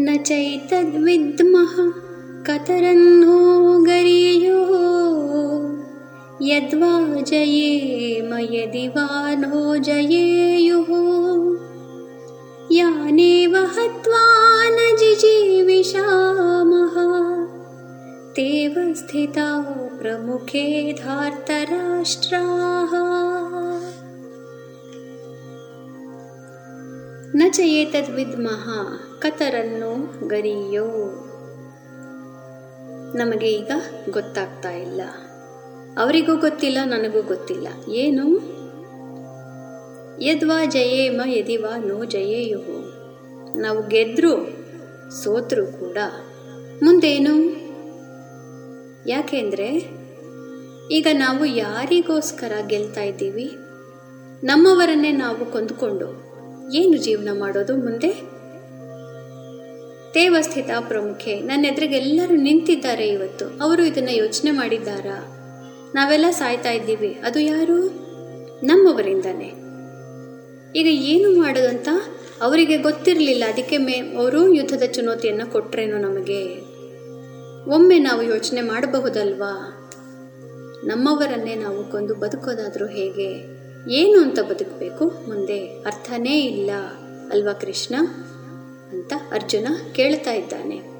न चैतद्विद्मः कतरन्नो गरीयो यद्वा नो जयेयुः। यानेव हत्वा न जिजीविषामः। तेव स्थिता प्रमुखे धार्तराष्ट्राः ನ ಚೇತದ್ವಿದ್ಮಃ ಕತರನ್ನು ಗರಿಯೋ. ನಮಗೆ ಈಗ ಗೊತ್ತಾಗ್ತಾ ಇಲ್ಲ. ಅವರಿಗೂ ಗೊತ್ತಿಲ್ಲ, ನನಗೂ ಗೊತ್ತಿಲ್ಲ. ಏನು? ಯದ್ವಾ ಜಯೇಮ, ಯದಿವಾ ನೋ ಜಯೇಯುಹು ನಾವು ಗೆದ್ರು, ಸೋತ್ರು ಕೂಡ. ಮುಂದೇನು? ಯಾಕೆಂದರೆ ಈಗ ನಾವು ಯಾರಿಗೋಸ್ಕರ ಗೆಲ್ತಾ ಇದ್ದೀವಿ? ನಮ್ಮವರನ್ನೇ ನಾವು ಕೊಂದುಕೊಂಡು ಏನು ಜೀವನ ಮಾಡೋದು ಮುಂದೆ? ದೇವಸ್ಥಿತ ಪ್ರಮುಖೆ ನನ್ನ ಎದುರಿಗೆ ಎಲ್ಲರೂ ನಿಂತಿದ್ದಾರೆ ಇವತ್ತು. ಅವರು ಇದನ್ನು ಯೋಚನೆ ಮಾಡಿದ್ದಾರಾ? ನಾವೆಲ್ಲ ಸಾಯ್ತಾ ಇದ್ದೀವಿ. ಅದು ಯಾರು? ನಮ್ಮವರಿಂದನೇ. ಈಗ ಏನು ಮಾಡೋದಂತ ಅವರಿಗೆ ಗೊತ್ತಿರಲಿಲ್ಲ. ಅದಕ್ಕೆ ಮೇ, ಅವರು ಯುದ್ಧದ ಚುನೌತಿಯನ್ನು ಕೊಟ್ರೇನೋ ನಮಗೆ? ಒಮ್ಮೆ ನಾವು ಯೋಚನೆ ಮಾಡಬಹುದಲ್ವಾ? ನಮ್ಮವರನ್ನೇ ನಾವು ಕೊಂದು ಬದುಕೋದಾದರೂ ಹೇಗೆ? ಏನು ಅಂತ ಬದುಕಬೇಕು? ಮುಂದೆ ಅರ್ಥನೇ ಇಲ್ಲ ಅಲ್ವಾ ಕೃಷ್ಣ? ಅಂತ ಅರ್ಜುನ ಕೇಳ್ತಾ ಇದ್ದಾನೆ.